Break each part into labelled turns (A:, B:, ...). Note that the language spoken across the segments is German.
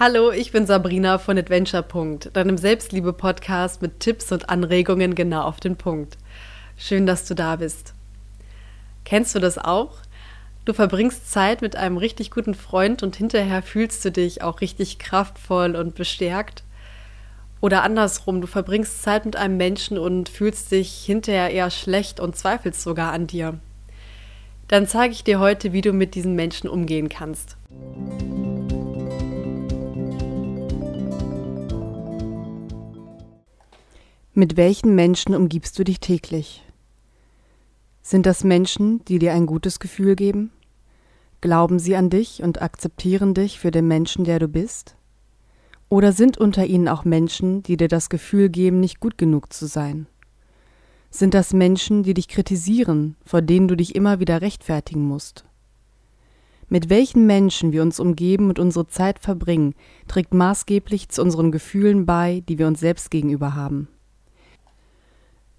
A: Hallo, ich bin Sabrina von Adventure. deinem Selbstliebe-Podcast mit Tipps und Anregungen genau auf den Punkt. Schön, dass du da bist. Kennst du das auch? Du verbringst Zeit mit einem richtig guten Freund und hinterher fühlst du dich auch richtig kraftvoll und bestärkt? Oder andersrum, du verbringst Zeit mit einem Menschen und fühlst dich hinterher eher schlecht und zweifelst sogar an dir. Dann zeige ich dir heute, wie du mit diesen Menschen umgehen kannst. Mit welchen Menschen umgibst du dich täglich? Sind das Menschen, die dir ein gutes Gefühl geben? Glauben sie an dich und akzeptieren dich für den Menschen, der du bist? Oder sind unter ihnen auch Menschen, die dir das Gefühl geben, nicht gut genug zu sein? Sind das Menschen, die dich kritisieren, vor denen du dich immer wieder rechtfertigen musst? Mit welchen Menschen wir uns umgeben und unsere Zeit verbringen, trägt maßgeblich zu unseren Gefühlen bei, die wir uns selbst gegenüber haben.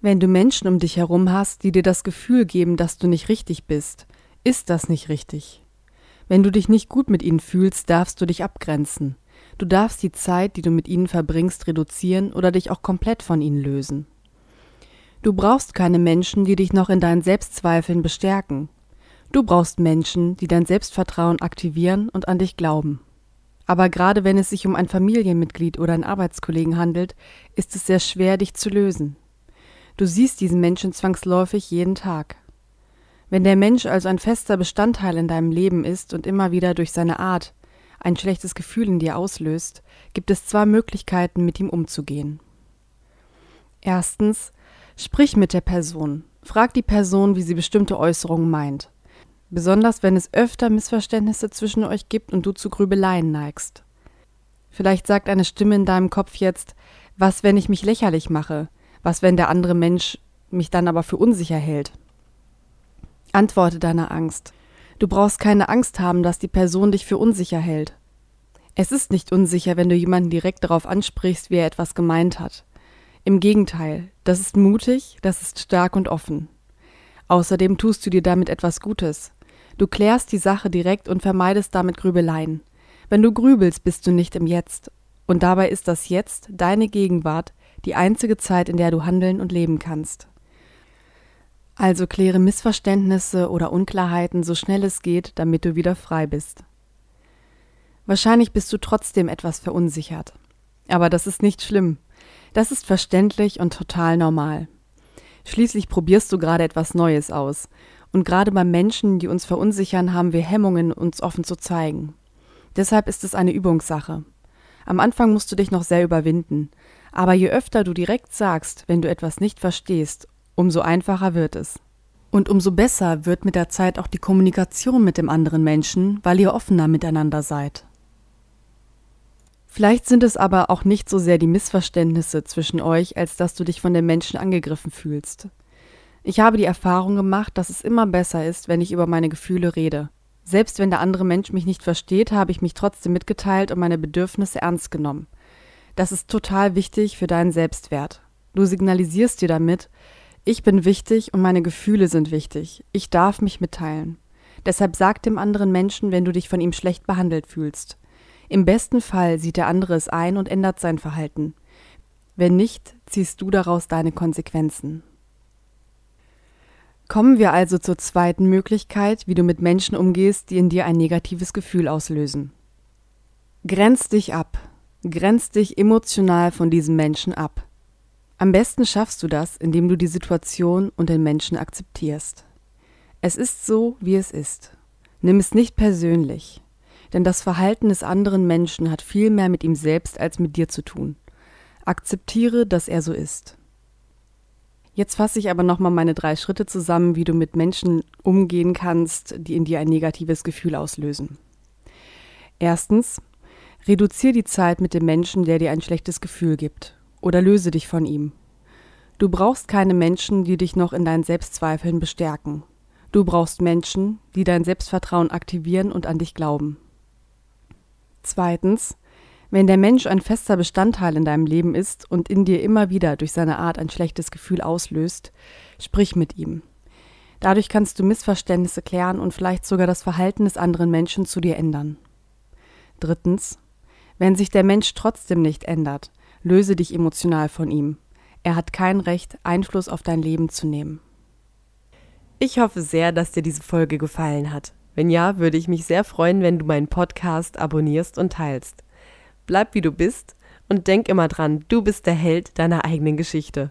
A: Wenn du Menschen um dich herum hast, die dir das Gefühl geben, dass du nicht richtig bist, ist das nicht richtig. Wenn du dich nicht gut mit ihnen fühlst, darfst du dich abgrenzen. Du darfst die Zeit, die du mit ihnen verbringst, reduzieren oder dich auch komplett von ihnen lösen. Du brauchst keine Menschen, die dich noch in deinen Selbstzweifeln bestärken. Du brauchst Menschen, die dein Selbstvertrauen aktivieren und an dich glauben. Aber gerade wenn es sich um ein Familienmitglied oder einen Arbeitskollegen handelt, ist es sehr schwer, dich zu lösen. Du siehst diesen Menschen zwangsläufig jeden Tag. Wenn der Mensch also ein fester Bestandteil in deinem Leben ist und immer wieder durch seine Art ein schlechtes Gefühl in dir auslöst, gibt es zwei Möglichkeiten, mit ihm umzugehen. Erstens, sprich mit der Person. Frag die Person, wie sie bestimmte Äußerungen meint. Besonders wenn es öfter Missverständnisse zwischen euch gibt und du zu Grübeleien neigst. Vielleicht sagt eine Stimme in deinem Kopf jetzt, was, wenn ich mich lächerlich mache? Was, wenn der andere Mensch mich dann aber für unsicher hält? Antworte deiner Angst. Du brauchst keine Angst haben, dass die Person dich für unsicher hält. Es ist nicht unsicher, wenn du jemanden direkt darauf ansprichst, wie er etwas gemeint hat. Im Gegenteil, das ist mutig, das ist stark und offen. Außerdem tust du dir damit etwas Gutes. Du klärst die Sache direkt und vermeidest damit Grübeleien. Wenn du grübelst, bist du nicht im Jetzt. Und dabei ist das Jetzt, deine Gegenwart, die einzige Zeit, in der du handeln und leben kannst. Also kläre Missverständnisse oder Unklarheiten so schnell es geht, damit du wieder frei bist. Wahrscheinlich bist du trotzdem etwas verunsichert. Aber das ist nicht schlimm. Das ist verständlich und total normal. Schließlich probierst du gerade etwas Neues aus. Und gerade bei Menschen, die uns verunsichern, haben wir Hemmungen, uns offen zu zeigen. Deshalb ist es eine Übungssache. Am Anfang musst du dich noch sehr überwinden, aber je öfter du direkt sagst, wenn du etwas nicht verstehst, umso einfacher wird es. Und umso besser wird mit der Zeit auch die Kommunikation mit dem anderen Menschen, weil ihr offener miteinander seid. Vielleicht sind es aber auch nicht so sehr die Missverständnisse zwischen euch, als dass du dich von den Menschen angegriffen fühlst. Ich habe die Erfahrung gemacht, dass es immer besser ist, wenn ich über meine Gefühle rede. Selbst wenn der andere Mensch mich nicht versteht, habe ich mich trotzdem mitgeteilt und meine Bedürfnisse ernst genommen. Das ist total wichtig für deinen Selbstwert. Du signalisierst dir damit, ich bin wichtig und meine Gefühle sind wichtig. Ich darf mich mitteilen. Deshalb sag dem anderen Menschen, wenn du dich von ihm schlecht behandelt fühlst. Im besten Fall sieht der andere es ein und ändert sein Verhalten. Wenn nicht, ziehst du daraus deine Konsequenzen. Kommen wir also zur zweiten Möglichkeit, wie du mit Menschen umgehst, die in dir ein negatives Gefühl auslösen. Grenz dich ab. Grenz dich emotional von diesem Menschen ab. Am besten schaffst du das, indem du die Situation und den Menschen akzeptierst. Es ist so, wie es ist. Nimm es nicht persönlich, denn das Verhalten des anderen Menschen hat viel mehr mit ihm selbst als mit dir zu tun. Akzeptiere, dass er so ist. Jetzt fasse ich aber nochmal meine drei Schritte zusammen, wie du mit Menschen umgehen kannst, die in dir ein negatives Gefühl auslösen. Erstens, Reduziere die Zeit mit dem Menschen, der dir ein schlechtes Gefühl gibt, oder löse dich von ihm. Du brauchst keine Menschen, die dich noch in deinen Selbstzweifeln bestärken. Du brauchst Menschen, die dein Selbstvertrauen aktivieren und an dich glauben. Zweitens, wenn der Mensch ein fester Bestandteil in deinem Leben ist und in dir immer wieder durch seine Art ein schlechtes Gefühl auslöst, sprich mit ihm. Dadurch kannst du Missverständnisse klären und vielleicht sogar das Verhalten des anderen Menschen zu dir ändern. Drittens, Wenn sich der Mensch trotzdem nicht ändert, löse dich emotional von ihm. Er hat kein Recht, Einfluss auf dein Leben zu nehmen.
B: Ich hoffe sehr, dass dir diese Folge gefallen hat. Wenn ja, würde ich mich sehr freuen, wenn du meinen Podcast abonnierst und teilst. Bleib wie du bist und denk immer dran, du bist der Held deiner eigenen Geschichte.